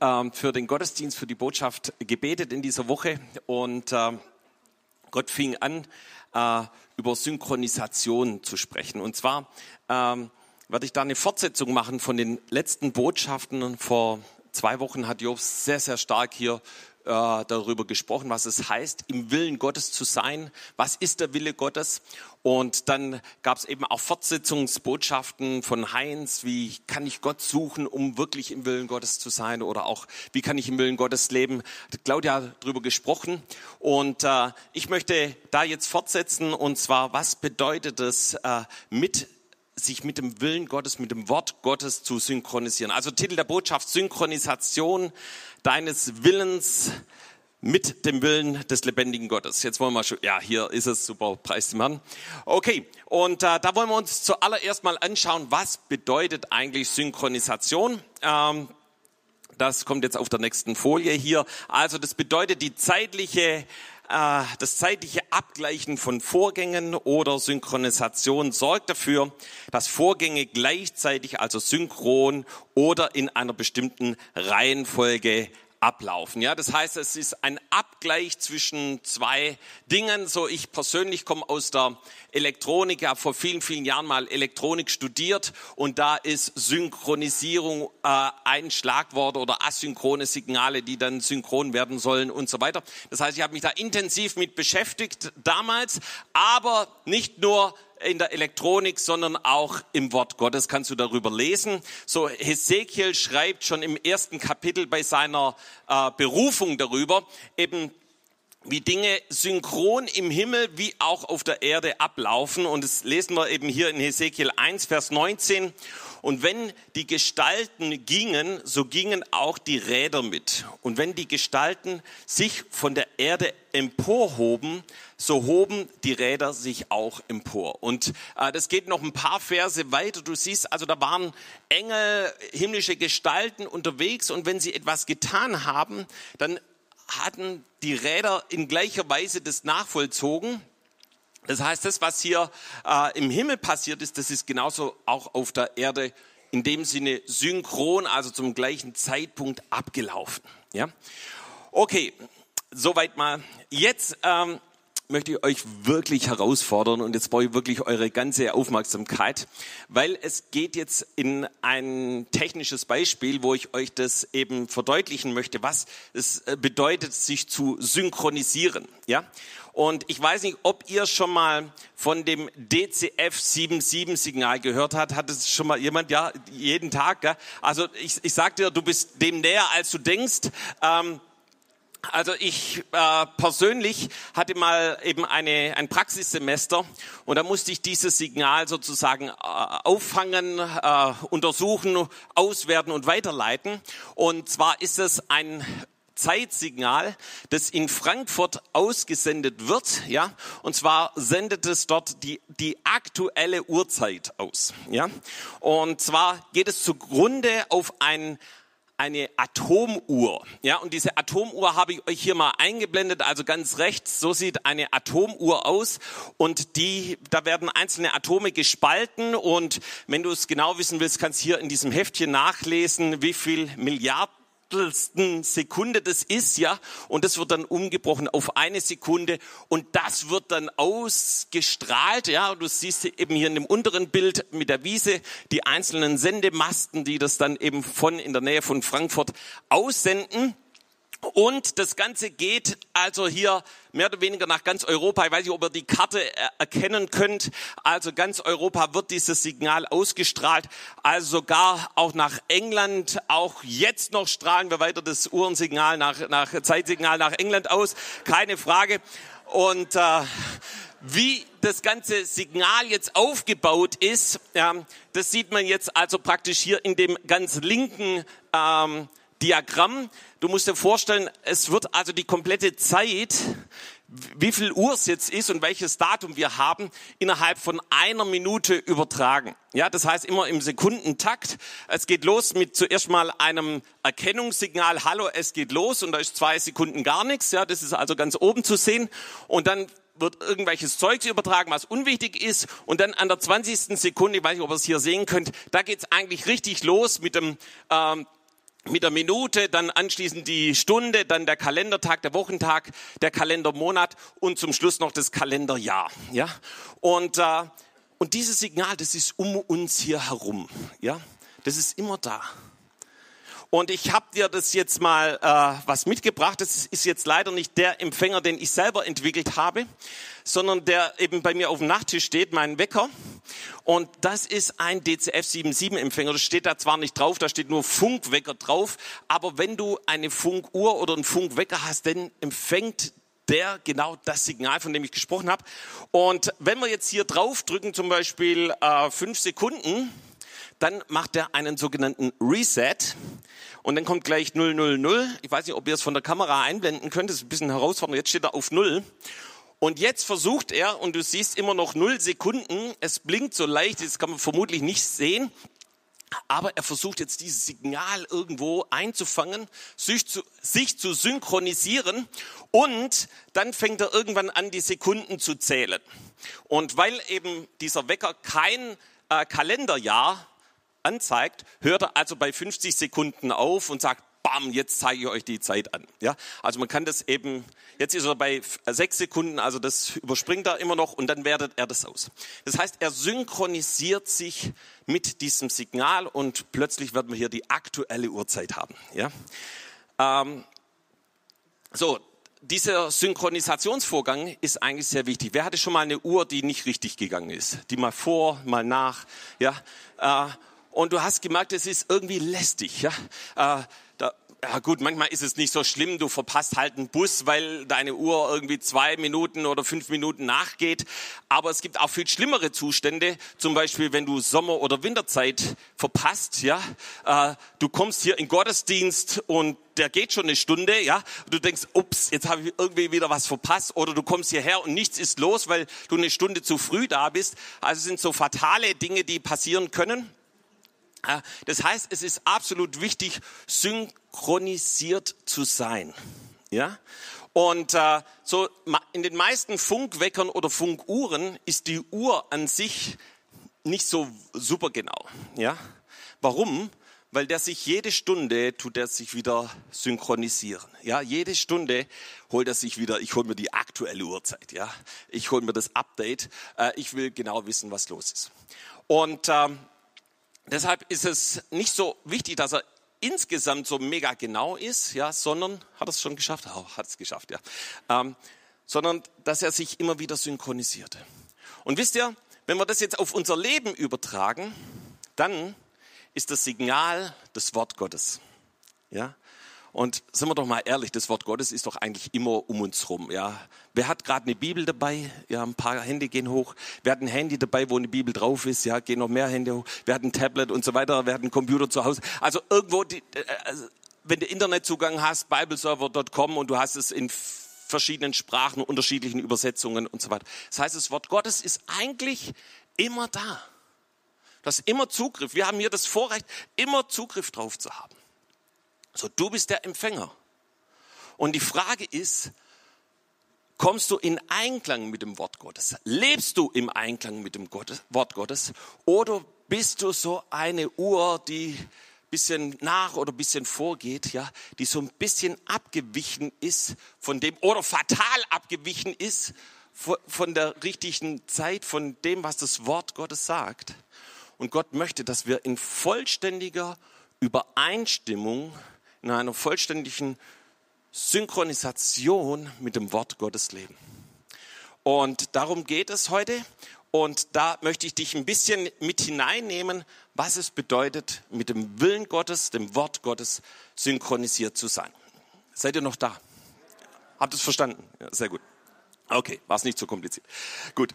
ähm, für den Gottesdienst, für die Botschaft gebetet in dieser Woche und äh, Gott fing an, äh, über Synchronisation zu sprechen. Und zwar ähm, werde ich da eine Fortsetzung machen von den letzten Botschaften. Vor zwei Wochen hat Job sehr, sehr stark hier äh, darüber gesprochen, was es heißt, im Willen Gottes zu sein. Was ist der Wille Gottes? Und dann gab es eben auch Fortsetzungsbotschaften von Heinz, wie kann ich Gott suchen, um wirklich im Willen Gottes zu sein? Oder auch, wie kann ich im Willen Gottes leben? Hat Claudia darüber gesprochen. Und äh, ich möchte da jetzt fortsetzen. Und zwar, was bedeutet es, äh, mit sich mit dem Willen Gottes, mit dem Wort Gottes zu synchronisieren. Also Titel der Botschaft Synchronisation deines Willens mit dem Willen des lebendigen Gottes. Jetzt wollen wir schon, ja, hier ist es, super, preis dem Herrn. Okay, und äh, da wollen wir uns zuallererst mal anschauen, was bedeutet eigentlich Synchronisation. Ähm, das kommt jetzt auf der nächsten Folie hier. Also das bedeutet die zeitliche äh, das zeitliche Abgleichen von Vorgängen oder Synchronisation sorgt dafür, dass Vorgänge gleichzeitig, also synchron oder in einer bestimmten Reihenfolge ablaufen. Ja, das heißt, es ist ein Abgleich zwischen zwei Dingen. So, ich persönlich komme aus der Elektronik, habe vor vielen, vielen Jahren mal Elektronik studiert und da ist Synchronisierung äh, ein Schlagwort oder asynchrone Signale, die dann synchron werden sollen und so weiter. Das heißt, ich habe mich da intensiv mit beschäftigt damals, aber nicht nur in der Elektronik, sondern auch im Wort Gottes kannst du darüber lesen. So Hesekiel schreibt schon im ersten Kapitel bei seiner äh, Berufung darüber, eben wie Dinge synchron im Himmel wie auch auf der Erde ablaufen. Und das lesen wir eben hier in Hesekiel 1, Vers 19. Und wenn die Gestalten gingen, so gingen auch die Räder mit. Und wenn die Gestalten sich von der Erde emporhoben, so hoben die Räder sich auch empor. Und äh, das geht noch ein paar Verse weiter. Du siehst, also da waren Engel, himmlische Gestalten unterwegs und wenn sie etwas getan haben, dann hatten die Räder in gleicher Weise das nachvollzogen. Das heißt, das, was hier äh, im Himmel passiert ist, das ist genauso auch auf der Erde in dem Sinne synchron, also zum gleichen Zeitpunkt abgelaufen. Ja, okay, soweit mal. Jetzt ähm, möchte ich euch wirklich herausfordern und jetzt brauche ich wirklich eure ganze Aufmerksamkeit, weil es geht jetzt in ein technisches Beispiel, wo ich euch das eben verdeutlichen möchte, was es äh, bedeutet, sich zu synchronisieren. Ja? Und ich weiß nicht, ob ihr schon mal von dem DCF 77 Signal gehört habt. Hat es schon mal jemand? Ja, jeden Tag. Gell? Also ich, ich sag dir, du bist dem näher, als du denkst. Ähm, also ich äh, persönlich hatte mal eben eine, ein Praxissemester und da musste ich dieses Signal sozusagen äh, auffangen, äh, untersuchen, auswerten und weiterleiten. Und zwar ist es ein Zeitsignal, das in Frankfurt ausgesendet wird, ja, und zwar sendet es dort die, die aktuelle Uhrzeit aus, ja, und zwar geht es zugrunde auf ein eine Atomuhr. Ja, und diese Atomuhr habe ich euch hier mal eingeblendet, also ganz rechts, so sieht eine Atomuhr aus. Und die, da werden einzelne Atome gespalten. Und wenn du es genau wissen willst, kannst du hier in diesem Heftchen nachlesen, wie viel Milliarden Hundertstelsten Sekunde das ist, ja, und das wird dann umgebrochen auf eine Sekunde und das wird dann ausgestrahlt, ja, du siehst eben hier in dem unteren Bild mit der Wiese die einzelnen Sendemasten, die das dann eben von in der Nähe von Frankfurt aussenden. Und das Ganze geht also hier mehr oder weniger nach ganz Europa. Ich weiß nicht, ob ihr die Karte erkennen könnt. Also ganz Europa wird dieses Signal ausgestrahlt. Also sogar auch nach England. Auch jetzt noch strahlen wir weiter das Uhrensignal nach, nach Zeitsignal nach England aus. Keine Frage. Und äh, wie das ganze Signal jetzt aufgebaut ist, ja, das sieht man jetzt also praktisch hier in dem ganz linken ähm, Diagramm. Du musst dir vorstellen, es wird also die komplette Zeit, wie viel Uhr es jetzt ist und welches Datum wir haben, innerhalb von einer Minute übertragen. Ja, das heißt immer im Sekundentakt. Es geht los mit zuerst mal einem Erkennungssignal, hallo, es geht los und da ist zwei Sekunden gar nichts. Ja, das ist also ganz oben zu sehen. Und dann wird irgendwelches Zeugs übertragen, was unwichtig ist. Und dann an der 20. Sekunde, ich weiß nicht, ob ihr es hier sehen könnt, da geht's eigentlich richtig los mit dem ähm, mit der Minute, dann anschließend die Stunde, dann der Kalendertag, der Wochentag, der Kalendermonat und zum Schluss noch das Kalenderjahr. Ja, und äh, und dieses Signal, das ist um uns hier herum. Ja, das ist immer da. Und ich habe dir das jetzt mal äh, was mitgebracht. Das ist jetzt leider nicht der Empfänger, den ich selber entwickelt habe, sondern der eben bei mir auf dem Nachttisch steht, mein Wecker. Und das ist ein DCF 77 Empfänger. Das steht da zwar nicht drauf, da steht nur Funkwecker drauf. Aber wenn du eine Funkuhr oder einen Funkwecker hast, dann empfängt der genau das Signal, von dem ich gesprochen habe. Und wenn wir jetzt hier drauf drücken, zum Beispiel äh, fünf Sekunden, dann macht er einen sogenannten Reset und dann kommt gleich 000. Ich weiß nicht, ob ihr es von der Kamera einblenden könnt, das ist ein bisschen herausfordernd. Jetzt steht er auf 0. Und jetzt versucht er, und du siehst immer noch 0 Sekunden, es blinkt so leicht, das kann man vermutlich nicht sehen, aber er versucht jetzt dieses Signal irgendwo einzufangen, sich zu, sich zu synchronisieren und dann fängt er irgendwann an, die Sekunden zu zählen. Und weil eben dieser Wecker kein äh, Kalenderjahr anzeigt, hört er also bei 50 Sekunden auf und sagt, bam, jetzt zeige ich euch die Zeit an. Ja, also man kann das eben, jetzt ist er bei sechs Sekunden, also das überspringt er immer noch und dann wertet er das aus. Das heißt, er synchronisiert sich mit diesem Signal und plötzlich werden wir hier die aktuelle Uhrzeit haben. Ja, ähm, so. Dieser Synchronisationsvorgang ist eigentlich sehr wichtig. Wer hatte schon mal eine Uhr, die nicht richtig gegangen ist? Die mal vor, mal nach, ja? Äh, und du hast gemerkt, es ist irgendwie lästig. Ja? Äh, da, ja gut, manchmal ist es nicht so schlimm, du verpasst halt einen Bus, weil deine Uhr irgendwie zwei Minuten oder fünf Minuten nachgeht. Aber es gibt auch viel schlimmere Zustände, zum Beispiel wenn du Sommer- oder Winterzeit verpasst. Ja, äh, Du kommst hier in Gottesdienst und der geht schon eine Stunde, ja, du denkst, ups, jetzt habe ich irgendwie wieder was verpasst, oder du kommst hierher und nichts ist los, weil du eine Stunde zu früh da bist. Also sind so fatale Dinge, die passieren können. Das heißt, es ist absolut wichtig, synchronisiert zu sein. Ja? Und äh, so in den meisten Funkweckern oder Funkuhren ist die Uhr an sich nicht so super genau. Ja? Warum? Weil der sich jede Stunde tut er sich wieder synchronisieren. Ja, jede Stunde holt er sich wieder. Ich hole mir die aktuelle Uhrzeit. Ja, ich hole mir das Update. Äh, ich will genau wissen, was los ist. Und ähm, Deshalb ist es nicht so wichtig, dass er insgesamt so mega genau ist, ja, sondern hat er es schon geschafft? Oh, hat es geschafft, ja. Ähm, sondern dass er sich immer wieder synchronisiert. Und wisst ihr, wenn wir das jetzt auf unser Leben übertragen, dann ist das Signal das Wort Gottes. Ja? Und sind wir doch mal ehrlich, das Wort Gottes ist doch eigentlich immer um uns rum. Ja, wer hat gerade eine Bibel dabei? Ja, ein paar Hände gehen hoch. Wer hat ein Handy dabei, wo eine Bibel drauf ist? Ja, gehen noch mehr Hände hoch. Wer hat ein Tablet und so weiter? Wer hat einen Computer zu Hause? Also irgendwo, die, äh, also, wenn du Internetzugang hast, bibleserver.com und du hast es in verschiedenen Sprachen, unterschiedlichen Übersetzungen und so weiter. Das heißt, das Wort Gottes ist eigentlich immer da. Du hast immer Zugriff. Wir haben hier das Vorrecht, immer Zugriff drauf zu haben. So, du bist der Empfänger. Und die Frage ist, kommst du in Einklang mit dem Wort Gottes? Lebst du im Einklang mit dem Wort Gottes? Oder bist du so eine Uhr, die bisschen nach oder bisschen vorgeht, ja, die so ein bisschen abgewichen ist von dem oder fatal abgewichen ist von der richtigen Zeit, von dem, was das Wort Gottes sagt. Und Gott möchte, dass wir in vollständiger Übereinstimmung in einer vollständigen Synchronisation mit dem Wort Gottes leben. Und darum geht es heute. Und da möchte ich dich ein bisschen mit hineinnehmen, was es bedeutet, mit dem Willen Gottes, dem Wort Gottes synchronisiert zu sein. Seid ihr noch da? Habt ihr es verstanden? Ja, sehr gut. Okay, war es nicht so kompliziert. Gut.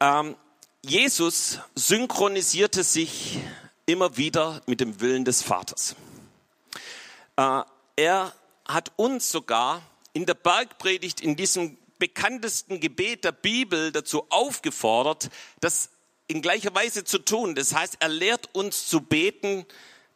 Ähm, Jesus synchronisierte sich immer wieder mit dem Willen des Vaters. Äh, er hat uns sogar in der Bergpredigt, in diesem bekanntesten Gebet der Bibel dazu aufgefordert, das in gleicher Weise zu tun. Das heißt, er lehrt uns zu beten,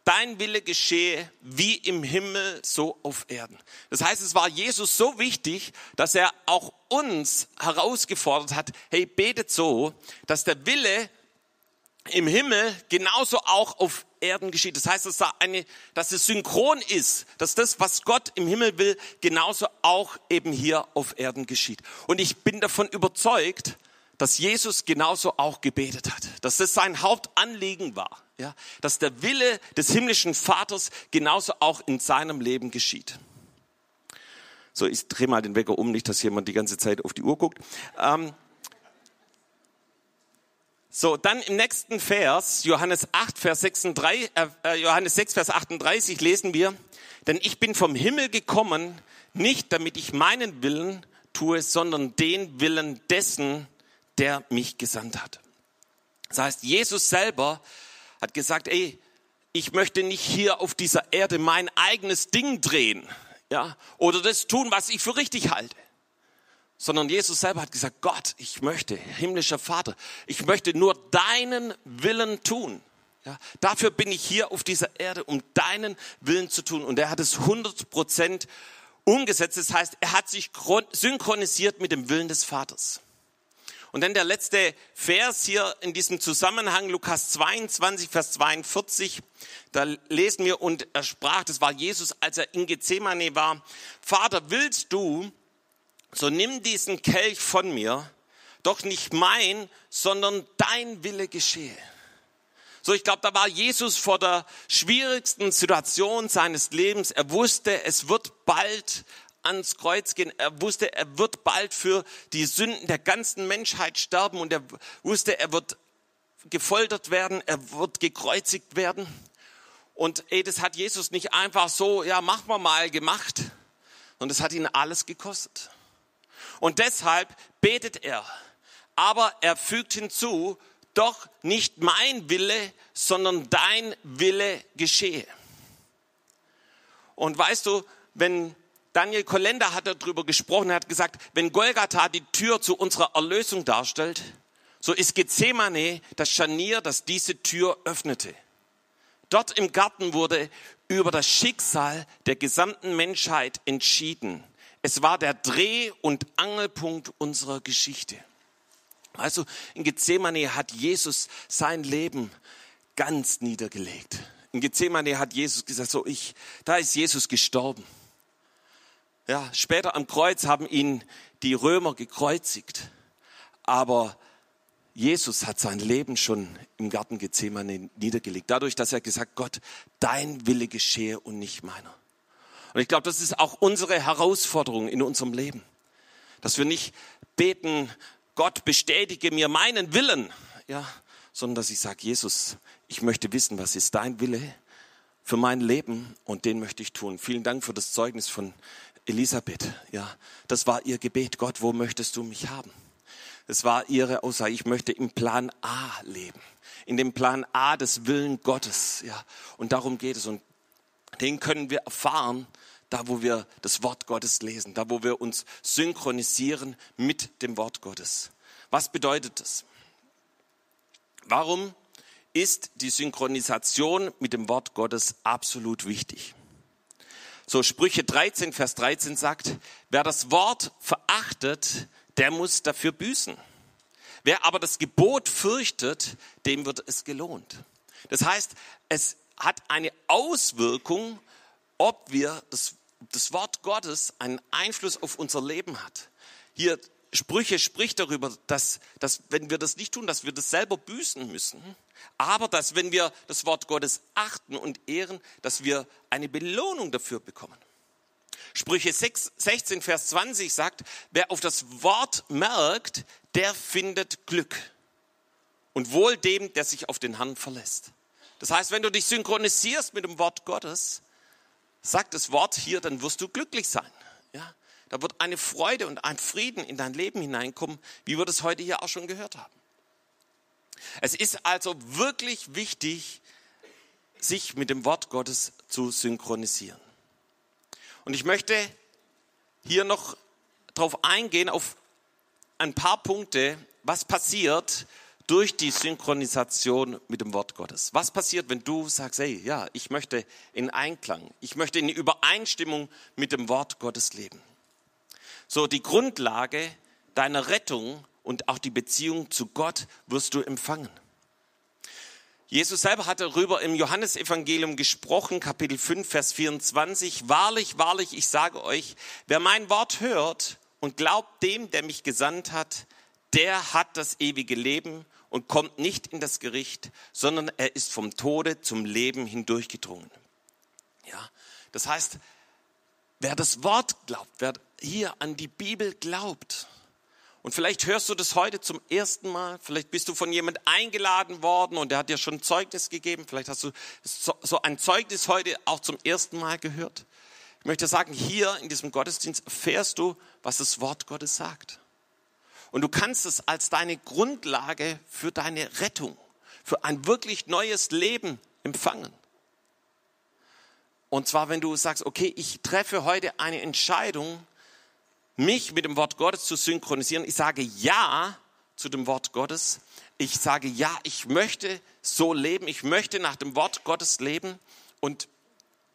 dein Wille geschehe wie im Himmel, so auf Erden. Das heißt, es war Jesus so wichtig, dass er auch uns herausgefordert hat, hey, betet so, dass der Wille im Himmel genauso auch auf Erden geschieht. Das heißt, dass, da eine, dass es synchron ist, dass das, was Gott im Himmel will, genauso auch eben hier auf Erden geschieht. Und ich bin davon überzeugt, dass Jesus genauso auch gebetet hat, dass das sein Hauptanliegen war, ja, dass der Wille des himmlischen Vaters genauso auch in seinem Leben geschieht. So, ich drehe mal den Wecker um, nicht, dass jemand die ganze Zeit auf die Uhr guckt. Ähm, so, dann im nächsten Vers, Johannes 8, Vers 36, äh, äh, Johannes 6, Vers 38 lesen wir, denn ich bin vom Himmel gekommen, nicht damit ich meinen Willen tue, sondern den Willen dessen, der mich gesandt hat. Das heißt, Jesus selber hat gesagt, ey, ich möchte nicht hier auf dieser Erde mein eigenes Ding drehen, ja, oder das tun, was ich für richtig halte sondern Jesus selber hat gesagt, Gott, ich möchte, himmlischer Vater, ich möchte nur deinen Willen tun. Ja, dafür bin ich hier auf dieser Erde, um deinen Willen zu tun. Und er hat es 100 Prozent umgesetzt. Das heißt, er hat sich synchronisiert mit dem Willen des Vaters. Und dann der letzte Vers hier in diesem Zusammenhang, Lukas 22, Vers 42, da lesen wir, und er sprach, das war Jesus, als er in Gethsemane war, Vater, willst du, so nimm diesen Kelch von mir, doch nicht mein, sondern dein Wille geschehe. So, ich glaube, da war Jesus vor der schwierigsten Situation seines Lebens. Er wusste, es wird bald ans Kreuz gehen. Er wusste, er wird bald für die Sünden der ganzen Menschheit sterben und er wusste, er wird gefoltert werden, er wird gekreuzigt werden. Und ey, das hat Jesus nicht einfach so, ja, machen wir mal gemacht, sondern das hat ihn alles gekostet. Und deshalb betet er. Aber er fügt hinzu, doch nicht mein Wille, sondern dein Wille geschehe. Und weißt du, wenn Daniel Kolender hat darüber gesprochen, er hat gesagt, wenn Golgatha die Tür zu unserer Erlösung darstellt, so ist Gethsemane das Scharnier, das diese Tür öffnete. Dort im Garten wurde über das Schicksal der gesamten Menschheit entschieden. Es war der Dreh- und Angelpunkt unserer Geschichte. Also in Gethsemane hat Jesus sein Leben ganz niedergelegt. In Gethsemane hat Jesus gesagt, so ich, da ist Jesus gestorben. Ja, später am Kreuz haben ihn die Römer gekreuzigt. Aber Jesus hat sein Leben schon im Garten Gethsemane niedergelegt. Dadurch, dass er gesagt, Gott, dein Wille geschehe und nicht meiner. Und ich glaube, das ist auch unsere Herausforderung in unserem Leben. Dass wir nicht beten, Gott bestätige mir meinen Willen, ja, sondern dass ich sage, Jesus, ich möchte wissen, was ist dein Wille für mein Leben und den möchte ich tun. Vielen Dank für das Zeugnis von Elisabeth. Ja, das war ihr Gebet. Gott, wo möchtest du mich haben? Das war ihre Aussage. Ich möchte im Plan A leben. In dem Plan A des Willen Gottes. Ja, und darum geht es. Und den können wir erfahren, da wo wir das Wort Gottes lesen, da wo wir uns synchronisieren mit dem Wort Gottes. Was bedeutet das? Warum ist die Synchronisation mit dem Wort Gottes absolut wichtig? So Sprüche 13, Vers 13 sagt, wer das Wort verachtet, der muss dafür büßen. Wer aber das Gebot fürchtet, dem wird es gelohnt. Das heißt, es hat eine Auswirkung, ob wir das, das Wort Gottes einen Einfluss auf unser Leben hat. Hier Sprüche spricht darüber, dass, dass wenn wir das nicht tun, dass wir das selber büßen müssen, aber dass wenn wir das Wort Gottes achten und ehren, dass wir eine Belohnung dafür bekommen. Sprüche 6, 16, Vers 20 sagt, wer auf das Wort merkt, der findet Glück. Und wohl dem, der sich auf den Herrn verlässt. Das heißt, wenn du dich synchronisierst mit dem Wort Gottes, sagt das Wort hier, dann wirst du glücklich sein. Ja? Da wird eine Freude und ein Frieden in dein Leben hineinkommen, wie wir das heute hier auch schon gehört haben. Es ist also wirklich wichtig, sich mit dem Wort Gottes zu synchronisieren. Und ich möchte hier noch darauf eingehen, auf ein paar Punkte, was passiert, durch die Synchronisation mit dem Wort Gottes. Was passiert, wenn du sagst, hey, ja, ich möchte in Einklang, ich möchte in Übereinstimmung mit dem Wort Gottes leben? So, die Grundlage deiner Rettung und auch die Beziehung zu Gott wirst du empfangen. Jesus selber hat darüber im Johannesevangelium gesprochen, Kapitel 5, Vers 24. Wahrlich, wahrlich, ich sage euch, wer mein Wort hört und glaubt dem, der mich gesandt hat, der hat das ewige Leben und kommt nicht in das Gericht, sondern er ist vom Tode zum Leben hindurchgedrungen. Ja, das heißt, wer das Wort glaubt, wer hier an die Bibel glaubt, und vielleicht hörst du das heute zum ersten Mal, vielleicht bist du von jemand eingeladen worden und der hat dir schon Zeugnis gegeben, vielleicht hast du so ein Zeugnis heute auch zum ersten Mal gehört. Ich möchte sagen, hier in diesem Gottesdienst erfährst du, was das Wort Gottes sagt. Und du kannst es als deine Grundlage für deine Rettung, für ein wirklich neues Leben empfangen. Und zwar, wenn du sagst, okay, ich treffe heute eine Entscheidung, mich mit dem Wort Gottes zu synchronisieren. Ich sage Ja zu dem Wort Gottes. Ich sage Ja, ich möchte so leben. Ich möchte nach dem Wort Gottes leben. Und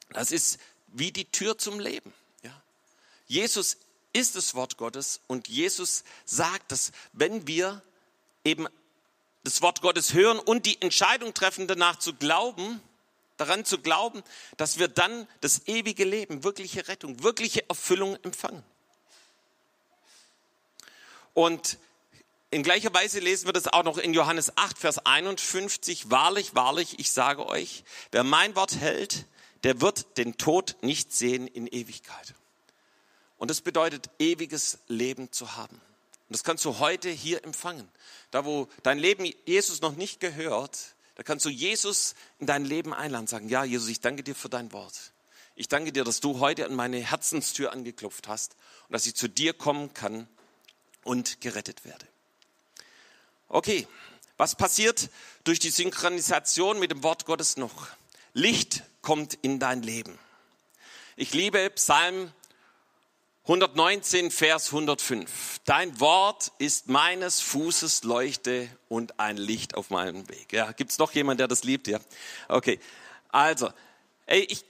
das ist wie die Tür zum Leben. Ja. Jesus ist das Wort Gottes und Jesus sagt, dass wenn wir eben das Wort Gottes hören und die Entscheidung treffen, danach zu glauben, daran zu glauben, dass wir dann das ewige Leben, wirkliche Rettung, wirkliche Erfüllung empfangen. Und in gleicher Weise lesen wir das auch noch in Johannes 8, Vers 51. Wahrlich, wahrlich, ich sage euch, wer mein Wort hält, der wird den Tod nicht sehen in Ewigkeit. Und das bedeutet, ewiges Leben zu haben. Und das kannst du heute hier empfangen. Da, wo dein Leben Jesus noch nicht gehört, da kannst du Jesus in dein Leben einladen, sagen, ja, Jesus, ich danke dir für dein Wort. Ich danke dir, dass du heute an meine Herzenstür angeklopft hast und dass ich zu dir kommen kann und gerettet werde. Okay, was passiert durch die Synchronisation mit dem Wort Gottes noch? Licht kommt in dein Leben. Ich liebe Psalm 119, Vers 105. Dein Wort ist meines Fußes Leuchte und ein Licht auf meinem Weg. Ja, gibt's noch jemand, der das liebt? Ja. Okay. Also, ey, ich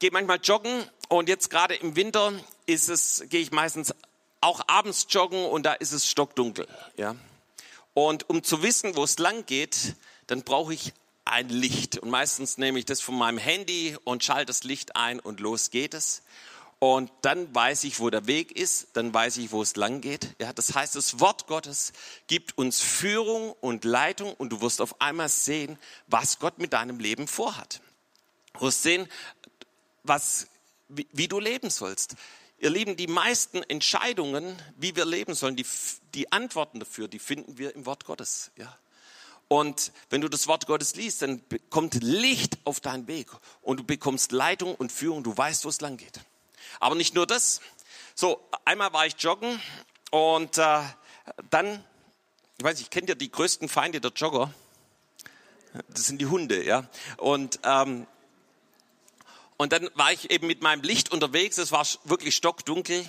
gehe manchmal joggen und jetzt gerade im Winter ist es, gehe ich meistens auch abends joggen und da ist es stockdunkel. Ja? Und um zu wissen, wo es lang geht, dann brauche ich ein Licht. Und meistens nehme ich das von meinem Handy und schalte das Licht ein und los geht es. Und dann weiß ich, wo der Weg ist, dann weiß ich, wo es lang geht. Ja, das heißt, das Wort Gottes gibt uns Führung und Leitung und du wirst auf einmal sehen, was Gott mit deinem Leben vorhat. Du wirst sehen, was, wie, wie du leben sollst. Ihr Lieben, die meisten Entscheidungen, wie wir leben sollen, die, die Antworten dafür, die finden wir im Wort Gottes. Ja. Und wenn du das Wort Gottes liest, dann kommt Licht auf deinen Weg und du bekommst Leitung und Führung, du weißt, wo es lang geht. Aber nicht nur das. So, einmal war ich joggen und äh, dann, ich weiß nicht, kennt ihr die größten Feinde der Jogger? Das sind die Hunde, ja. Und ähm, und dann war ich eben mit meinem Licht unterwegs, es war wirklich stockdunkel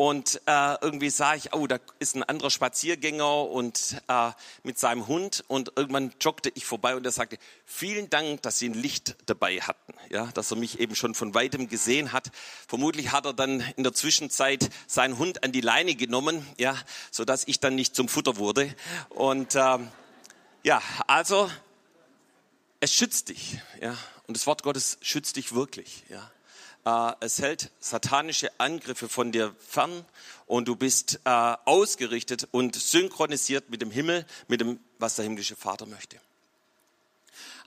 und äh, irgendwie sah ich, oh, da ist ein anderer Spaziergänger und äh, mit seinem Hund und irgendwann joggte ich vorbei und er sagte, vielen Dank, dass Sie ein Licht dabei hatten, ja, dass er mich eben schon von weitem gesehen hat. Vermutlich hat er dann in der Zwischenzeit seinen Hund an die Leine genommen, ja, so dass ich dann nicht zum Futter wurde und äh, ja, also es schützt dich, ja. Und das Wort Gottes schützt dich wirklich, ja. Äh, es hält satanische Angriffe von dir fern und du bist äh, ausgerichtet und synchronisiert mit dem Himmel, mit dem, was der himmlische Vater möchte.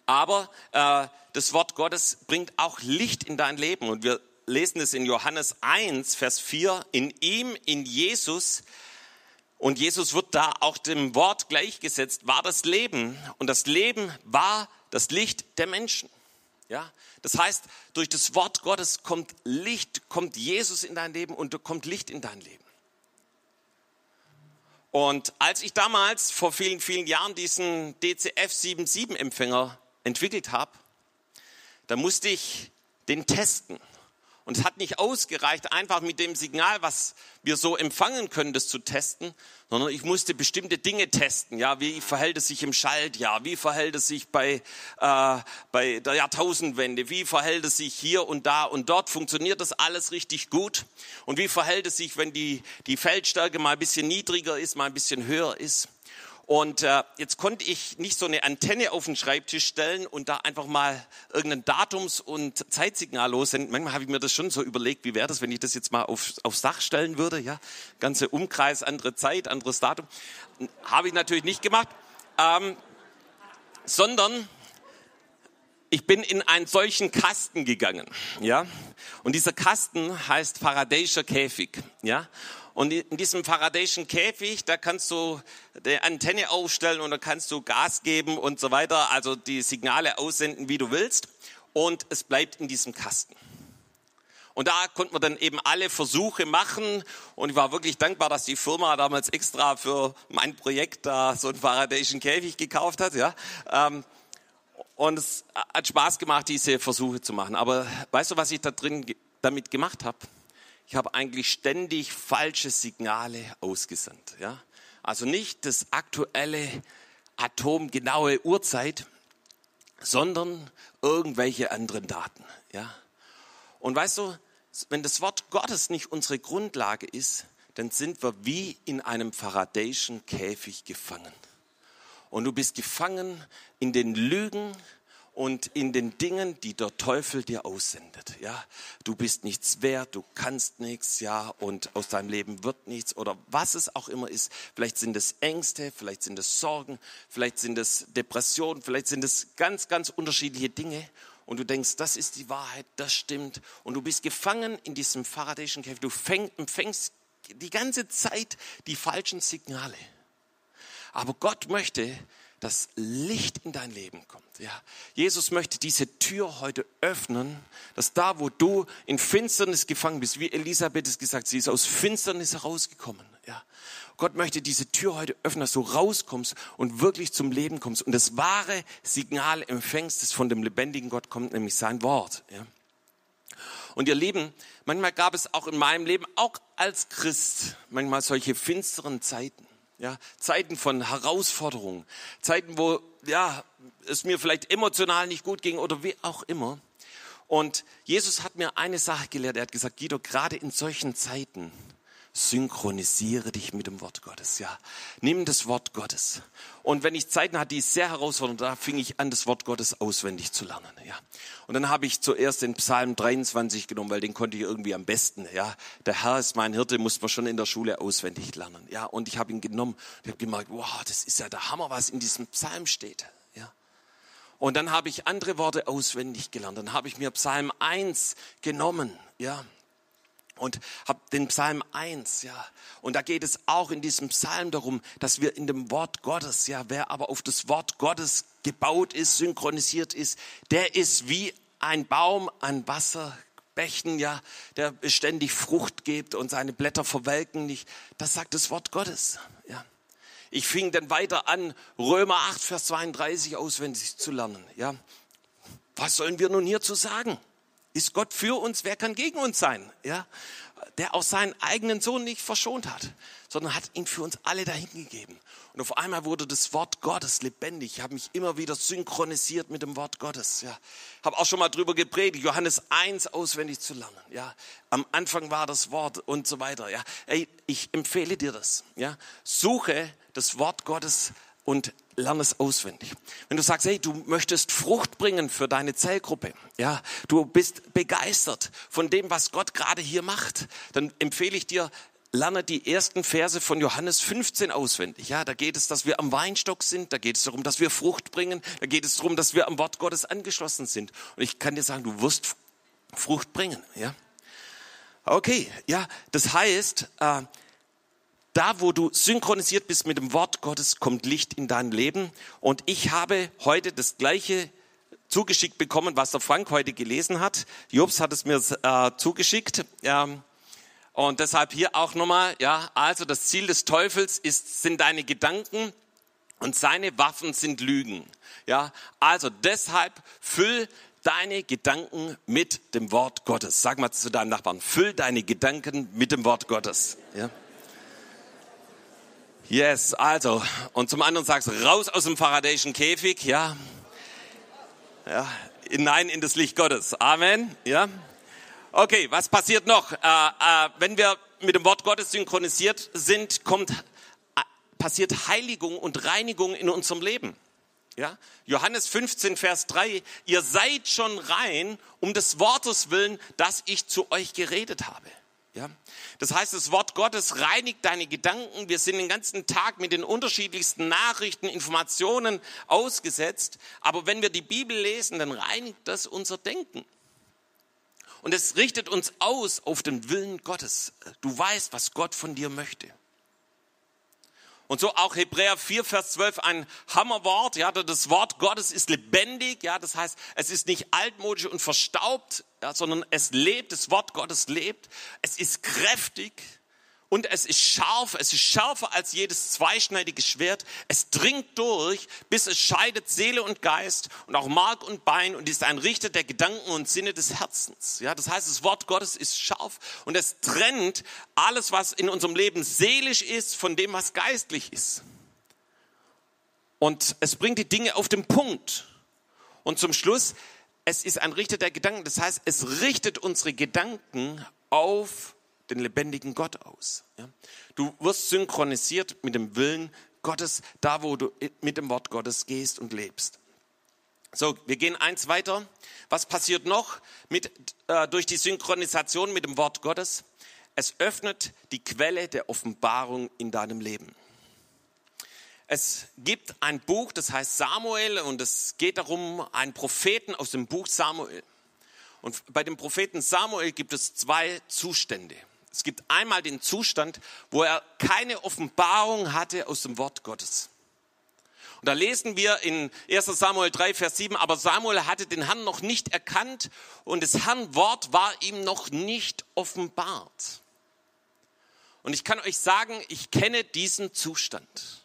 Aber äh, das Wort Gottes bringt auch Licht in dein Leben und wir lesen es in Johannes 1, Vers 4. In ihm, in Jesus, und Jesus wird da auch dem Wort gleichgesetzt, war das Leben. Und das Leben war das Licht der Menschen. Ja, das heißt, durch das Wort Gottes kommt Licht, kommt Jesus in dein Leben und kommt Licht in dein Leben. Und als ich damals vor vielen, vielen Jahren diesen DCF 77 Empfänger entwickelt habe, da musste ich den testen. Und es hat nicht ausgereicht, einfach mit dem Signal, was wir so empfangen können, das zu testen, sondern ich musste bestimmte Dinge testen. Ja, wie verhält es sich im Schaltjahr? Wie verhält es sich bei, äh, bei der Jahrtausendwende? Wie verhält es sich hier und da und dort? Funktioniert das alles richtig gut? Und wie verhält es sich, wenn die, die Feldstärke mal ein bisschen niedriger ist, mal ein bisschen höher ist? Und äh, jetzt konnte ich nicht so eine Antenne auf den Schreibtisch stellen und da einfach mal irgendein Datums- und Zeitsignal lossenden. Manchmal habe ich mir das schon so überlegt, wie wäre das, wenn ich das jetzt mal auf, aufs Dach stellen würde. Ja, ganze Umkreis, andere Zeit, anderes Datum. Habe ich natürlich nicht gemacht, ähm, sondern ich bin in einen solchen Kasten gegangen, ja. Und dieser Kasten heißt Faradayischer Käfig, ja. Und in diesem Faradayischen Käfig, da kannst du die Antenne aufstellen und da kannst du Gas geben und so weiter, also die Signale aussenden, wie du willst. Und es bleibt in diesem Kasten. Und da konnten wir dann eben alle Versuche machen. Und ich war wirklich dankbar, dass die Firma damals extra für mein Projekt da so einen Faradayischen Käfig gekauft hat. Ja. Ähm, und es hat Spaß gemacht, diese Versuche zu machen. Aber weißt du, was ich da drin damit gemacht habe? Ich habe eigentlich ständig falsche Signale ausgesandt. Ja? Also nicht das aktuelle atomgenaue Uhrzeit, sondern irgendwelche anderen Daten. Ja? Und weißt du, wenn das Wort Gottes nicht unsere Grundlage ist, dann sind wir wie in einem Faradayschen Käfig gefangen. Und du bist gefangen in den Lügen und in den Dingen, die der Teufel dir aussendet. Ja, du bist nichts wert, du kannst nichts, ja, und aus deinem Leben wird nichts oder was es auch immer ist. Vielleicht sind es Ängste, vielleicht sind es Sorgen, vielleicht sind es Depressionen, vielleicht sind es ganz, ganz unterschiedliche Dinge. Und du denkst, das ist die Wahrheit, das stimmt. Und du bist gefangen in diesem faradäischen Käfig. Du empfängst die ganze Zeit die falschen Signale. Aber Gott möchte, dass Licht in dein Leben kommt. Ja, Jesus möchte diese Tür heute öffnen, dass da, wo du in Finsternis gefangen bist, wie Elisabeth es gesagt, sie ist aus Finsternis herausgekommen. Ja, Gott möchte diese Tür heute öffnen, dass du rauskommst und wirklich zum Leben kommst und das wahre Signal empfängst, das von dem lebendigen Gott kommt, nämlich sein Wort. Ja. Und ihr Lieben, manchmal gab es auch in meinem Leben, auch als Christ, manchmal solche finsteren Zeiten. Ja, Zeiten von Herausforderungen, Zeiten, wo ja, es mir vielleicht emotional nicht gut ging oder wie auch immer. Und Jesus hat mir eine Sache gelehrt. Er hat gesagt, Guido, gerade in solchen Zeiten synchronisiere dich mit dem Wort Gottes. Ja, nimm das Wort Gottes. Und wenn ich Zeiten hatte, die sehr herausfordernd, da fing ich an, das Wort Gottes auswendig zu lernen. Ja, und dann habe ich zuerst den Psalm 23 genommen, weil den konnte ich irgendwie am besten. Ja, der Herr ist mein Hirte, muss man schon in der Schule auswendig lernen. Ja, und ich habe ihn genommen. Ich habe gemerkt, wow, das ist ja der Hammer, was in diesem Psalm steht. Ja. Und dann habe ich andere Worte auswendig gelernt. Dann habe ich mir Psalm 1 genommen. Ja, und habe den Psalm 1, ja. Und da geht es auch in diesem Psalm darum, dass wir in dem Wort Gottes, ja, wer aber auf das Wort Gottes gebaut ist, synchronisiert ist, der ist wie ein Baum an Wasserbächen, ja, der beständig Frucht gibt und seine Blätter verwelken nicht. Das sagt das Wort Gottes, ja. Ich fing dann weiter an, Römer 8, Vers 32 auswendig zu lernen, ja. Was sollen wir nun hierzu sagen? Ist Gott für uns? Wer kann gegen uns sein? Ja, der auch seinen eigenen Sohn nicht verschont hat, sondern hat ihn für uns alle dahingegeben. Und auf einmal wurde das Wort Gottes lebendig. Ich habe mich immer wieder synchronisiert mit dem Wort Gottes. Ja, habe auch schon mal drüber gepredigt, Johannes 1 auswendig zu lernen. Ja, am Anfang war das Wort und so weiter. Ja, Ey, ich empfehle dir das. Ja, suche das Wort Gottes und lerne es auswendig. Wenn du sagst, hey, du möchtest Frucht bringen für deine Zellgruppe, ja, du bist begeistert von dem, was Gott gerade hier macht, dann empfehle ich dir, lerne die ersten Verse von Johannes 15 auswendig. Ja, da geht es, dass wir am Weinstock sind, da geht es darum, dass wir Frucht bringen, da geht es darum, dass wir am Wort Gottes angeschlossen sind. Und ich kann dir sagen, du wirst Frucht bringen, ja. Okay, ja, das heißt, äh, da, wo du synchronisiert bist mit dem Wort Gottes, kommt Licht in dein Leben. Und ich habe heute das gleiche zugeschickt bekommen, was der Frank heute gelesen hat. Jobs hat es mir äh, zugeschickt. Ähm, und deshalb hier auch nochmal, ja, also das Ziel des Teufels ist, sind deine Gedanken und seine Waffen sind Lügen. Ja, also deshalb füll deine Gedanken mit dem Wort Gottes. Sag mal zu deinem Nachbarn, füll deine Gedanken mit dem Wort Gottes. Ja. Yes, also, und zum anderen sagst du, raus aus dem Faradayschen Käfig, ja. Ja, hinein in das Licht Gottes. Amen, ja. Okay, was passiert noch? Äh, äh, wenn wir mit dem Wort Gottes synchronisiert sind, kommt passiert Heiligung und Reinigung in unserem Leben. Ja? Johannes 15, Vers 3, ihr seid schon rein um des Wortes willen, das ich zu euch geredet habe. Ja? Das heißt, das Wort Gottes reinigt deine Gedanken. Wir sind den ganzen Tag mit den unterschiedlichsten Nachrichten, Informationen ausgesetzt. Aber wenn wir die Bibel lesen, dann reinigt das unser Denken. Und es richtet uns aus auf den Willen Gottes. Du weißt, was Gott von dir möchte. Und so auch Hebräer 4, Vers 12, ein Hammerwort. Ja, das Wort Gottes ist lebendig. Ja, das heißt, es ist nicht altmodisch und verstaubt, ja, sondern es lebt. Das Wort Gottes lebt. Es ist kräftig. Und es ist scharf, es ist schärfer als jedes zweischneidige Schwert. Es dringt durch, bis es scheidet Seele und Geist und auch Mark und Bein und ist ein Richter der Gedanken und Sinne des Herzens. Ja, das heißt, das Wort Gottes ist scharf und es trennt alles, was in unserem Leben seelisch ist, von dem, was geistlich ist. Und es bringt die Dinge auf den Punkt. Und zum Schluss, es ist ein Richter der Gedanken. Das heißt, es richtet unsere Gedanken auf den lebendigen Gott aus. Ja? Du wirst synchronisiert mit dem Willen Gottes, da wo du mit dem Wort Gottes gehst und lebst. So, wir gehen eins weiter. Was passiert noch mit, äh, durch die Synchronisation mit dem Wort Gottes? Es öffnet die Quelle der Offenbarung in deinem Leben. Es gibt ein Buch, das heißt Samuel, und es geht darum, einen Propheten aus dem Buch Samuel. Und bei dem Propheten Samuel gibt es zwei Zustände. Es gibt einmal den Zustand, wo er keine Offenbarung hatte aus dem Wort Gottes. Und da lesen wir in 1 Samuel 3, Vers 7, aber Samuel hatte den Herrn noch nicht erkannt und des Herrn Wort war ihm noch nicht offenbart. Und ich kann euch sagen, ich kenne diesen Zustand.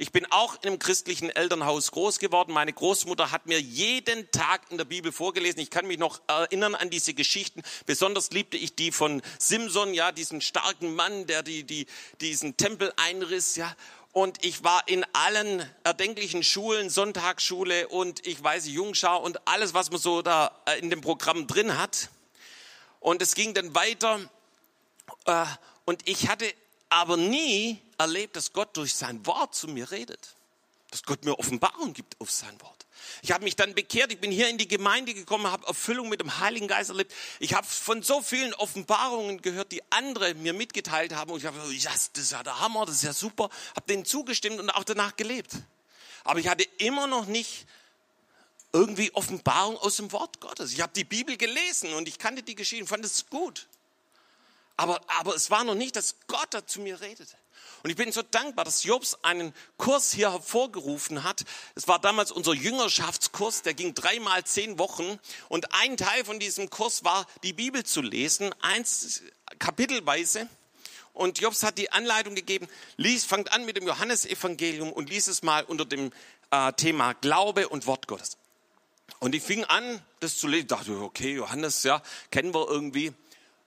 Ich bin auch in einem christlichen Elternhaus groß geworden. Meine Großmutter hat mir jeden Tag in der Bibel vorgelesen. Ich kann mich noch erinnern an diese Geschichten. Besonders liebte ich die von Simson, ja, diesen starken Mann, der die, die, diesen Tempel einriss, ja. Und ich war in allen erdenklichen Schulen, Sonntagsschule und ich weiß Jungschau und alles, was man so da äh, in dem Programm drin hat. Und es ging dann weiter. Äh, und ich hatte aber nie erlebt, dass Gott durch sein Wort zu mir redet. Dass Gott mir Offenbarung gibt auf sein Wort. Ich habe mich dann bekehrt, ich bin hier in die Gemeinde gekommen, habe Erfüllung mit dem Heiligen Geist erlebt. Ich habe von so vielen Offenbarungen gehört, die andere mir mitgeteilt haben. Und ich habe gesagt, ja, das ist ja der Hammer, das ist ja super. Habe denen zugestimmt und auch danach gelebt. Aber ich hatte immer noch nicht irgendwie Offenbarung aus dem Wort Gottes. Ich habe die Bibel gelesen und ich kannte die Geschichten, fand es gut. Aber, aber es war noch nicht, dass Gott da zu mir redete. Und ich bin so dankbar, dass Jobs einen Kurs hier hervorgerufen hat. Es war damals unser Jüngerschaftskurs, der ging dreimal zehn Wochen. Und ein Teil von diesem Kurs war, die Bibel zu lesen, eins kapitelweise. Und Jobs hat die Anleitung gegeben, lies, fangt an mit dem Johannesevangelium und lies es mal unter dem äh, Thema Glaube und Wort Gottes. Und ich fing an, das zu lesen. Ich dachte, okay, Johannes, ja, kennen wir irgendwie.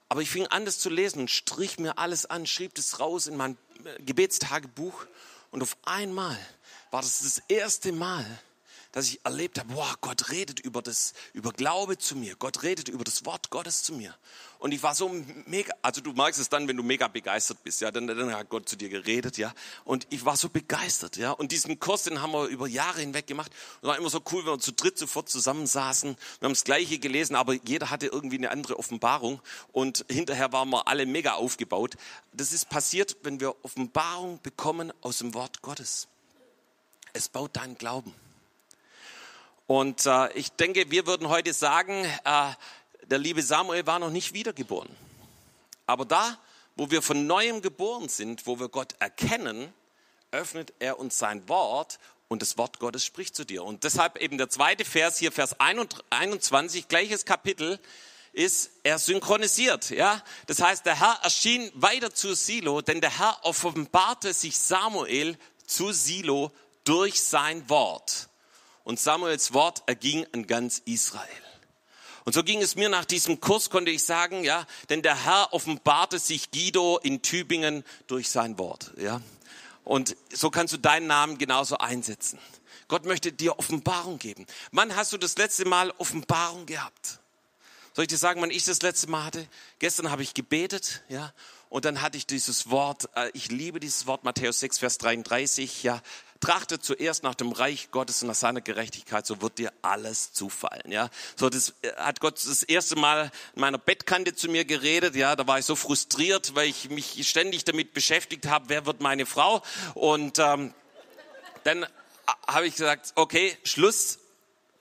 Aber ich fing an, das zu lesen und strich mir alles an, schrieb das raus in mein Gebetstagebuch. Und auf einmal war das das erste Mal, dass ich erlebt habe, boah, Gott redet über das, über Glaube zu mir. Gott redet über das Wort Gottes zu mir. Und ich war so mega, also du merkst es dann, wenn du mega begeistert bist, ja, dann, dann hat Gott zu dir geredet, ja. Und ich war so begeistert, ja. Und diesen Kurs, den haben wir über Jahre hinweg gemacht. Und war immer so cool, wenn wir zu dritt sofort zusammensaßen. Wir haben das Gleiche gelesen, aber jeder hatte irgendwie eine andere Offenbarung. Und hinterher waren wir alle mega aufgebaut. Das ist passiert, wenn wir Offenbarung bekommen aus dem Wort Gottes. Es baut deinen Glauben. Und äh, ich denke, wir würden heute sagen, äh, der liebe Samuel war noch nicht wiedergeboren. Aber da, wo wir von neuem geboren sind, wo wir Gott erkennen, öffnet er uns sein Wort und das Wort Gottes spricht zu dir. Und deshalb eben der zweite Vers hier, Vers 21, gleiches Kapitel, ist, er synchronisiert, ja. Das heißt, der Herr erschien weiter zu Silo, denn der Herr offenbarte sich Samuel zu Silo durch sein Wort. Und Samuels Wort erging an ganz Israel. Und so ging es mir nach diesem Kurs, konnte ich sagen, ja, denn der Herr offenbarte sich Guido in Tübingen durch sein Wort, ja. Und so kannst du deinen Namen genauso einsetzen. Gott möchte dir Offenbarung geben. Wann hast du das letzte Mal Offenbarung gehabt? Soll ich dir sagen, wann ich das letzte Mal hatte? Gestern habe ich gebetet, ja, und dann hatte ich dieses Wort, äh, ich liebe dieses Wort, Matthäus 6, Vers 33, ja, trachte zuerst nach dem Reich Gottes und nach seiner Gerechtigkeit, so wird dir alles zufallen, ja. So, das äh, hat Gott das erste Mal in meiner Bettkante zu mir geredet, ja, da war ich so frustriert, weil ich mich ständig damit beschäftigt habe, wer wird meine Frau? Und ähm, dann habe ich gesagt, okay, Schluss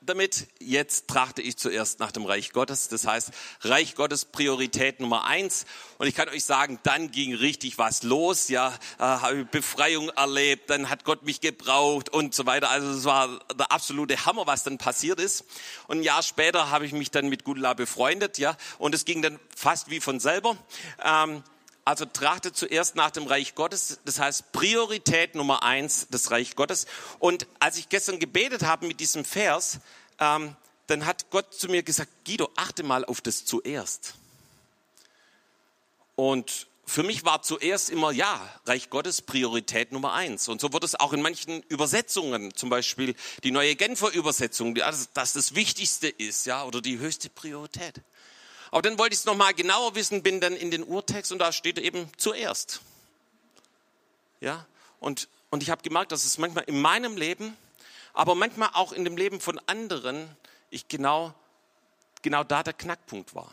damit. Jetzt trachte ich zuerst nach dem Reich Gottes. Das heißt, Reich Gottes Priorität Nummer eins. Und ich kann euch sagen, dann ging richtig was los. Ja, äh, habe Befreiung erlebt. Dann hat Gott mich gebraucht und so weiter. Also es war der absolute Hammer, was dann passiert ist. Und ein Jahr später habe ich mich dann mit Gudula befreundet. Ja, und es ging dann fast wie von selber. Ähm, also trachtet zuerst nach dem Reich Gottes. Das heißt Priorität Nummer eins, das Reich Gottes. Und als ich gestern gebetet habe mit diesem Vers, ähm, dann hat Gott zu mir gesagt, Guido, achte mal auf das zuerst. Und für mich war zuerst immer, ja, Reich Gottes Priorität Nummer eins. Und so wird es auch in manchen Übersetzungen, zum Beispiel die neue Genfer Übersetzung, dass das Wichtigste ist, ja, oder die höchste Priorität. Aber dann wollte ich es nochmal genauer wissen, bin dann in den Urtext und da steht eben zuerst. Ja, und, und ich habe gemerkt, dass es manchmal in meinem Leben, aber manchmal auch in dem Leben von anderen, ich genau, genau da der Knackpunkt war.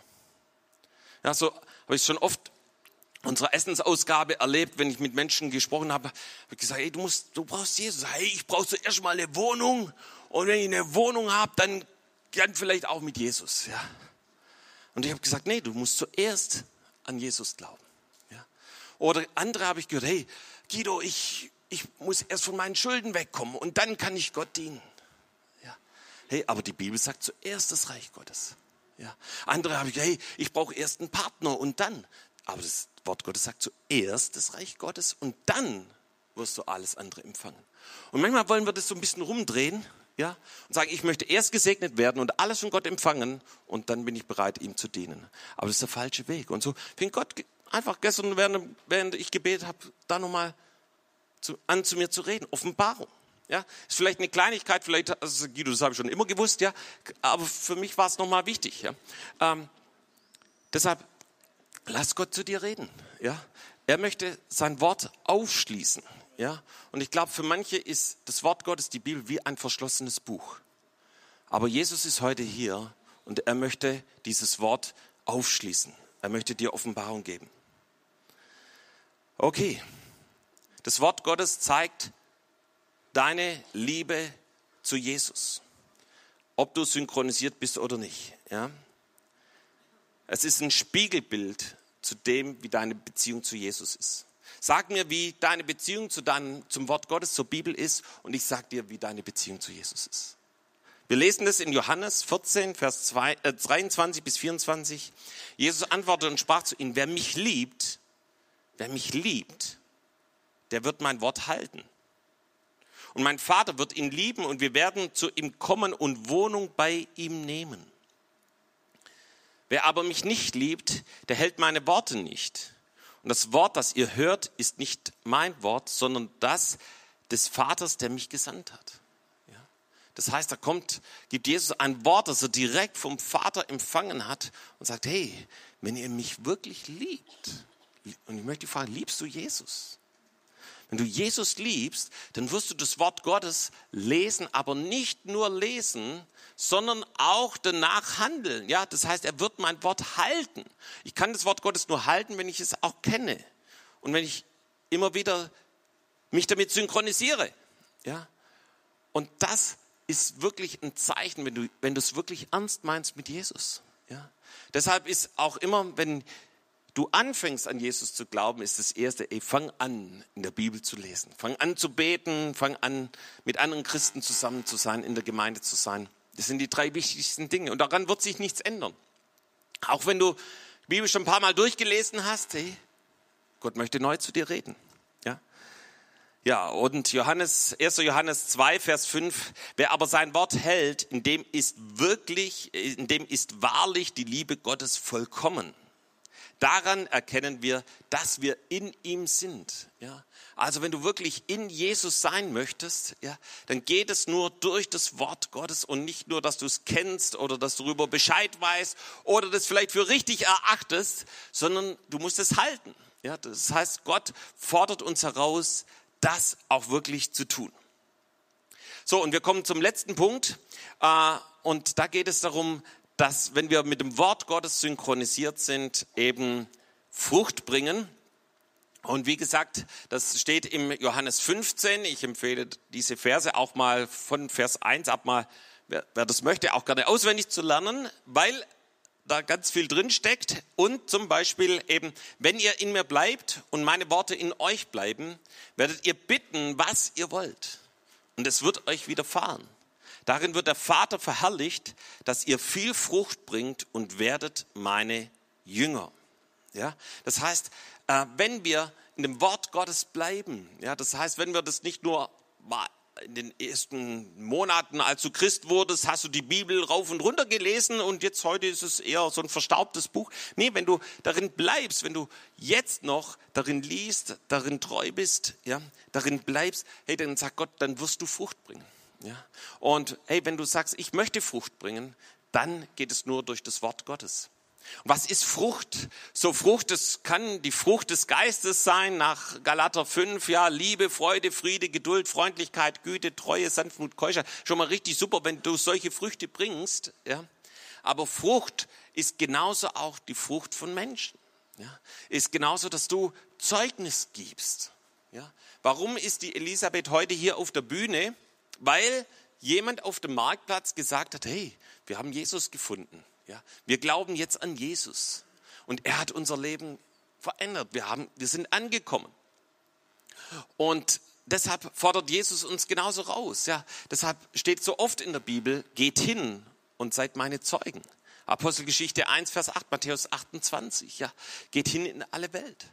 Ja, so habe ich schon oft unserer Essensausgabe erlebt, wenn ich mit Menschen gesprochen habe, habe ich gesagt, hey, du musst, du brauchst Jesus. Hey, ich brauche zuerst mal eine Wohnung und wenn ich eine Wohnung habe, dann, dann vielleicht auch mit Jesus. Ja. Und ich habe gesagt, nee, du musst zuerst an Jesus glauben. Ja? Oder andere habe ich gehört, hey, Guido, ich, ich muss erst von meinen Schulden wegkommen und dann kann ich Gott dienen. Ja? Hey, aber die Bibel sagt zuerst das Reich Gottes. Ja? Andere habe ich gehört, hey, ich brauche erst einen Partner und dann. Aber das Wort Gottes sagt zuerst das Reich Gottes und dann wirst du alles andere empfangen. Und manchmal wollen wir das so ein bisschen rumdrehen ja, und sagen, ich möchte erst gesegnet werden und alles von Gott empfangen und dann bin ich bereit, ihm zu dienen. Aber das ist der falsche Weg. Und so fing Gott einfach gestern, während, während ich gebetet habe, da nochmal zu, an zu mir zu reden. Offenbarung. Ja, ist vielleicht eine Kleinigkeit, vielleicht, also Guido, das habe ich schon immer gewusst, ja, aber für mich war es nochmal wichtig. Ja. Ähm, deshalb, lass Gott zu dir reden. Ja. Er möchte sein Wort aufschließen. Ja? Und ich glaube, für manche ist das Wort Gottes, die Bibel, wie ein verschlossenes Buch. Aber Jesus ist heute hier und er möchte dieses Wort aufschließen. Er möchte dir Offenbarung geben. Okay, das Wort Gottes zeigt deine Liebe zu Jesus. Ob du synchronisiert bist oder nicht. Ja? Es ist ein Spiegelbild zu dem, wie deine Beziehung zu Jesus ist. Sag mir, wie deine Beziehung zu deinem, zum Wort Gottes, zur Bibel ist und ich sag dir, wie deine Beziehung zu Jesus ist. Wir lesen das in Johannes 14, Vers 2, äh, 23 bis 24. Jesus antwortete und sprach zu ihnen, wer mich liebt, wer mich liebt, der wird mein Wort halten. Und mein Vater wird ihn lieben und wir werden zu ihm kommen und Wohnung bei ihm nehmen. Wer aber mich nicht liebt, der hält meine Worte nicht. Und das Wort, das ihr hört, ist nicht mein Wort, sondern das des Vaters, der mich gesandt hat. Ja? Das heißt, da kommt, gibt Jesus ein Wort, das er direkt vom Vater empfangen hat und sagt, hey, wenn ihr mich wirklich liebt, und ich möchte fragen, liebst du Jesus? Wenn du Jesus liebst, dann wirst du das Wort Gottes lesen, aber nicht nur lesen, sondern auch danach handeln. Ja, das heißt, er wird mein Wort halten. Ich kann das Wort Gottes nur halten, wenn ich es auch kenne und wenn ich immer wieder mich damit synchronisiere. Ja, und das ist wirklich ein Zeichen, wenn du, wenn du es wirklich ernst meinst mit Jesus. Ja, deshalb ist auch immer, wenn du anfängst an Jesus zu glauben, ist das erste, ey, fang an, in der Bibel zu lesen. Fang an zu beten, fang an, mit anderen Christen zusammen zu sein, in der Gemeinde zu sein. Das sind die drei wichtigsten Dinge. Und daran wird sich nichts ändern. Auch wenn du die Bibel schon ein paar Mal durchgelesen hast, hey, Gott möchte neu zu dir reden. Ja, ja und Johannes, 1. Johannes 2, Vers 5, wer aber sein Wort hält, in dem ist wirklich, in dem ist wahrlich die Liebe Gottes vollkommen. Daran erkennen wir, dass wir in ihm sind. Ja? Also wenn du wirklich in Jesus sein möchtest, ja, dann geht es nur durch das Wort Gottes und nicht nur, dass du es kennst oder dass du darüber Bescheid weißt oder das vielleicht für richtig erachtest, sondern du musst es halten. Ja, das heißt, Gott fordert uns heraus, das auch wirklich zu tun. So, und wir kommen zum letzten Punkt. Äh, und da geht es darum, dass wenn wir mit dem Wort Gottes synchronisiert sind, eben Frucht bringen. Und wie gesagt, das steht im Johannes 15. Ich empfehle diese Verse auch mal von Vers 1 ab mal, wer, wer das möchte, auch gerne auswendig zu lernen, weil da ganz viel drin steckt. Und zum Beispiel eben, wenn ihr in mir bleibt und meine Worte in euch bleiben, werdet ihr bitten, was ihr wollt. Und es wird euch widerfahren. Darin wird der Vater verherrlicht, dass ihr viel Frucht bringt und werdet meine Jünger. Ja, das heißt, äh, wenn wir in dem Wort Gottes bleiben, ja, das heißt, wenn wir das nicht nur in den ersten Monaten, als du Christ wurdest, hast du die Bibel rauf und runter gelesen und jetzt heute ist es eher so ein verstaubtes Buch. Nee, wenn du darin bleibst, wenn du jetzt noch darin liest, darin treu bist, ja, darin bleibst, hey, dann sagt Gott, dann wirst du Frucht bringen. Ja? Und hey, wenn du sagst, ich möchte Frucht bringen, dann geht es nur durch das Wort Gottes. Was ist Frucht? So Frucht, das kann die Frucht des Geistes sein, nach Galater 5, ja, Liebe, Freude, Friede, Geduld, Freundlichkeit, Güte, Treue, Sanftmut, Keuschheit. Schon mal richtig super, wenn du solche Früchte bringst, ja. Aber Frucht ist genauso auch die Frucht von Menschen. Ja. Ist genauso, dass du Zeugnis gibst. Ja. Warum ist die Elisabeth heute hier auf der Bühne? Weil jemand auf dem Marktplatz gesagt hat, hey, wir haben Jesus gefunden. Ja, wir glauben jetzt an Jesus. Und er hat unser Leben verändert. Wir, haben, wir sind angekommen. Und deshalb fordert Jesus uns genauso raus. Ja, deshalb steht so oft in der Bibel, geht hin und seid meine Zeugen. Apostelgeschichte 1, Vers 8, Matthäus 28. Ja, geht hin in alle Welt.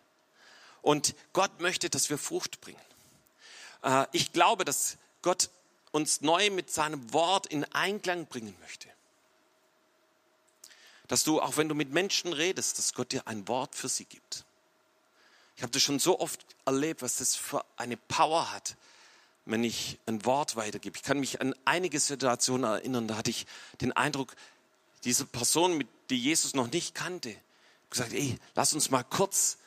Und Gott möchte, dass wir Frucht bringen. Äh, ich glaube, dass Gott uns neu mit seinem Wort in Einklang bringen möchte. Dass du, auch wenn du mit Menschen redest, dass Gott dir ein Wort für sie gibt. Ich habe das schon so oft erlebt, was das für eine Power hat, wenn ich ein Wort weitergebe. Ich kann mich an einige Situationen erinnern, da hatte ich den Eindruck, diese Person, die Jesus noch nicht kannte, gesagt, ey, lass uns mal kurz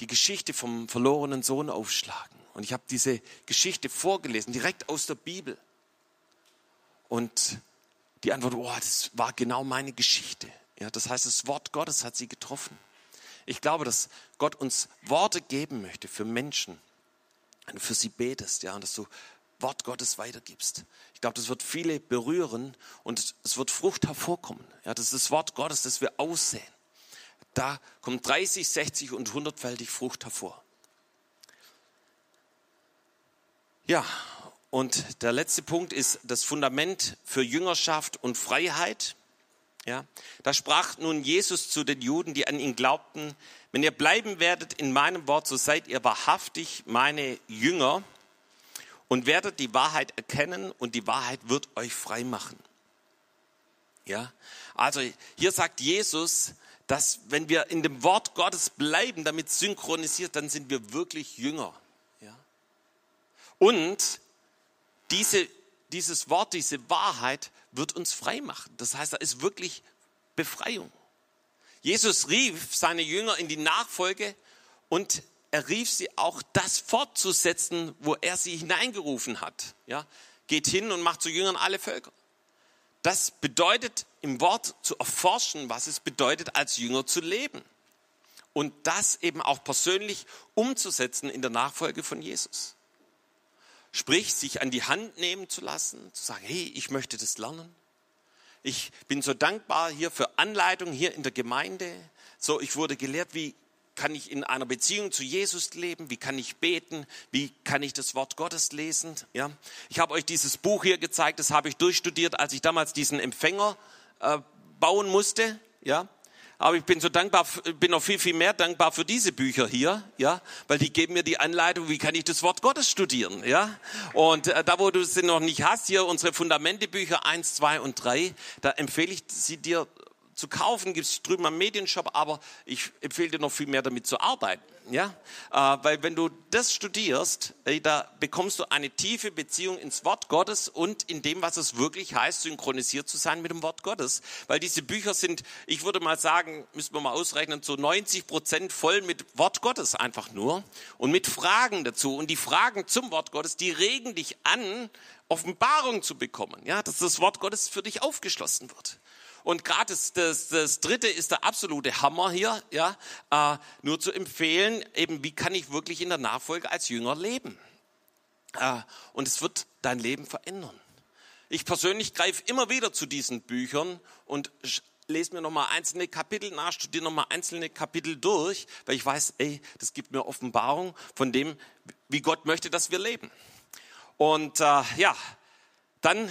die Geschichte vom verlorenen Sohn aufschlagen. Und ich habe diese Geschichte vorgelesen, direkt aus der Bibel. Und die Antwort, oh, das war genau meine Geschichte. Ja, das heißt, das Wort Gottes hat sie getroffen. Ich glaube, dass Gott uns Worte geben möchte für Menschen, wenn du für sie betest, ja, und dass du Wort Gottes weitergibst. Ich glaube, das wird viele berühren und es wird Frucht hervorkommen. Ja, das ist das Wort Gottes, das wir aussehen. Da kommt 30, 60 und 100-fältig Frucht hervor. Ja, und der letzte Punkt ist das Fundament für Jüngerschaft und Freiheit. Ja, da sprach nun Jesus zu den Juden, die an ihn glaubten, wenn ihr bleiben werdet in meinem Wort, so seid ihr wahrhaftig meine Jünger und werdet die Wahrheit erkennen und die Wahrheit wird euch frei machen. Ja, also hier sagt Jesus, dass wenn wir in dem Wort Gottes bleiben, damit synchronisiert, dann sind wir wirklich Jünger. Ja. Und diese, dieses Wort, diese Wahrheit wird uns frei machen. Das heißt, da ist wirklich Befreiung. Jesus rief seine Jünger in die Nachfolge und er rief sie auch, das fortzusetzen, wo er sie hineingerufen hat. Ja, geht hin und macht zu Jüngern alle Völker. Das bedeutet im Wort zu erforschen, was es bedeutet, als Jünger zu leben. Und das eben auch persönlich umzusetzen in der Nachfolge von Jesus. Sprich, sich an die Hand nehmen zu lassen, zu sagen, hey, ich möchte das lernen. Ich bin so dankbar hier für Anleitung hier in der Gemeinde. So, ich wurde gelehrt, wie kann ich in einer Beziehung zu Jesus leben? Wie kann ich beten? Wie kann ich das Wort Gottes lesen? Ja, ich habe euch dieses Buch hier gezeigt. Das habe ich durchstudiert, als ich damals diesen Empfänger äh, bauen musste. Ja, aber ich bin so dankbar, bin noch viel, viel mehr dankbar für diese Bücher hier, ja, weil die geben mir die Anleitung, wie kann ich das Wort Gottes studieren, ja. Und äh, da, wo du sie noch nicht hast, hier unsere Fundamentebücher eins, zwei und drei, da empfehle ich sie dir zu kaufen, gibt es drüben am Medienshop, aber ich empfehle dir noch viel mehr damit zu arbeiten. Ja? Äh, weil wenn du das studierst, äh, da bekommst du eine tiefe Beziehung ins Wort Gottes und in dem, was es wirklich heißt, synchronisiert zu sein mit dem Wort Gottes. Weil diese Bücher sind, ich würde mal sagen, müssen wir mal ausrechnen, so 90 Prozent voll mit Wort Gottes einfach nur und mit Fragen dazu. Und die Fragen zum Wort Gottes, die regen dich an, Offenbarung zu bekommen, ja, dass das Wort Gottes für dich aufgeschlossen wird. Und gerade das, das, das dritte ist der absolute Hammer hier, ja, äh, nur zu empfehlen, eben wie kann ich wirklich in der Nachfolge als Jünger leben. Äh, und es wird dein Leben verändern. Ich persönlich greife immer wieder zu diesen Büchern und lese mir nochmal einzelne Kapitel nach, studiere nochmal einzelne Kapitel durch, weil ich weiß, ey, das gibt mir Offenbarung von dem, wie Gott möchte, dass wir leben. Und äh, ja, dann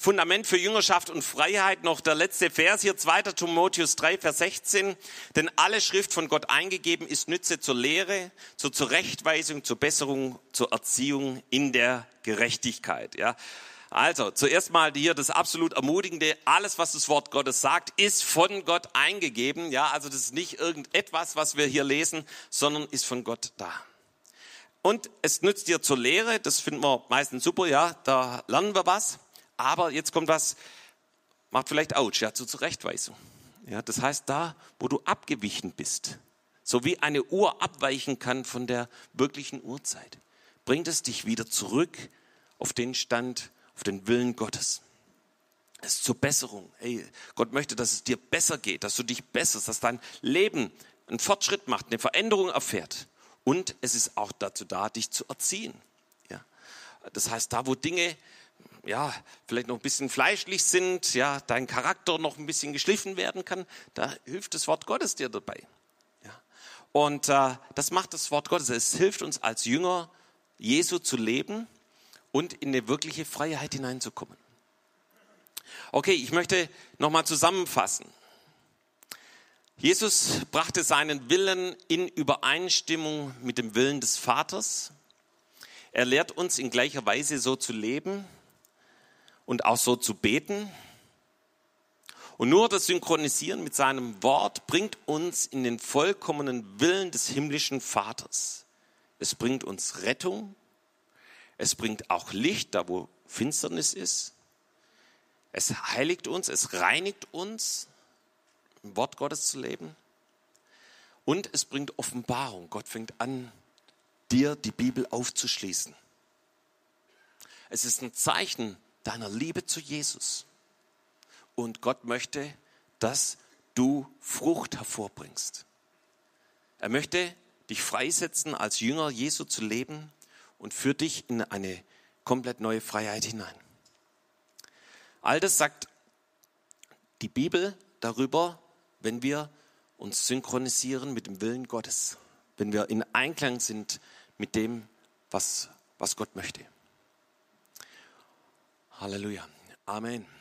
Fundament für Jüngerschaft und Freiheit noch der letzte Vers hier, 2. Timotheus 3, Vers 16. Denn alle Schrift von Gott eingegeben ist Nütze zur Lehre, zur Zurechtweisung, zur Besserung, zur Erziehung in der Gerechtigkeit. Ja. Also, zuerst mal hier das absolut Ermutigende. Alles, was das Wort Gottes sagt, ist von Gott eingegeben. Ja, also das ist nicht irgendetwas, was wir hier lesen, sondern ist von Gott da. Und es nützt dir zur Lehre, das finden wir meistens super, ja, da lernen wir was. Aber jetzt kommt was, macht vielleicht ouch, ja, zur Zurechtweisung. Ja, das heißt, da, wo du abgewichen bist, so wie eine Uhr abweichen kann von der wirklichen Uhrzeit, bringt es dich wieder zurück auf den Stand, auf den Willen Gottes. Es ist zur Besserung. Hey, Gott möchte, dass es dir besser geht, dass du dich besserst, dass dein Leben einen Fortschritt macht, eine Veränderung erfährt. Und es ist auch dazu da, dich zu erziehen. Ja. Das heißt, da wo Dinge ja, vielleicht noch ein bisschen fleischlich sind, ja, dein Charakter noch ein bisschen geschliffen werden kann, da hilft das Wort Gottes dir dabei. Ja. Und äh, das macht das Wort Gottes. Es hilft uns als Jünger Jesu zu leben und in eine wirkliche Freiheit hineinzukommen. Okay, ich möchte nochmal zusammenfassen. Jesus brachte seinen Willen in Übereinstimmung mit dem Willen des Vaters. Er lehrt uns in gleicher Weise so zu leben und auch so zu beten. Und nur das Synchronisieren mit seinem Wort bringt uns in den vollkommenen Willen des himmlischen Vaters. Es bringt uns Rettung. Es bringt auch Licht, da wo Finsternis ist. Es heiligt uns, es reinigt uns im Wort Gottes zu leben. Und es bringt Offenbarung. Gott fängt an, dir die Bibel aufzuschließen. Es ist ein Zeichen deiner Liebe zu Jesus. Und Gott möchte, dass du Frucht hervorbringst. Er möchte dich freisetzen, als Jünger Jesu zu leben und führt dich in eine komplett neue Freiheit hinein. All das sagt die Bibel darüber, wenn wir uns synchronisieren mit dem Willen Gottes, wenn wir in Einklang sind mit dem, was, was Gott möchte. Halleluja. Amen.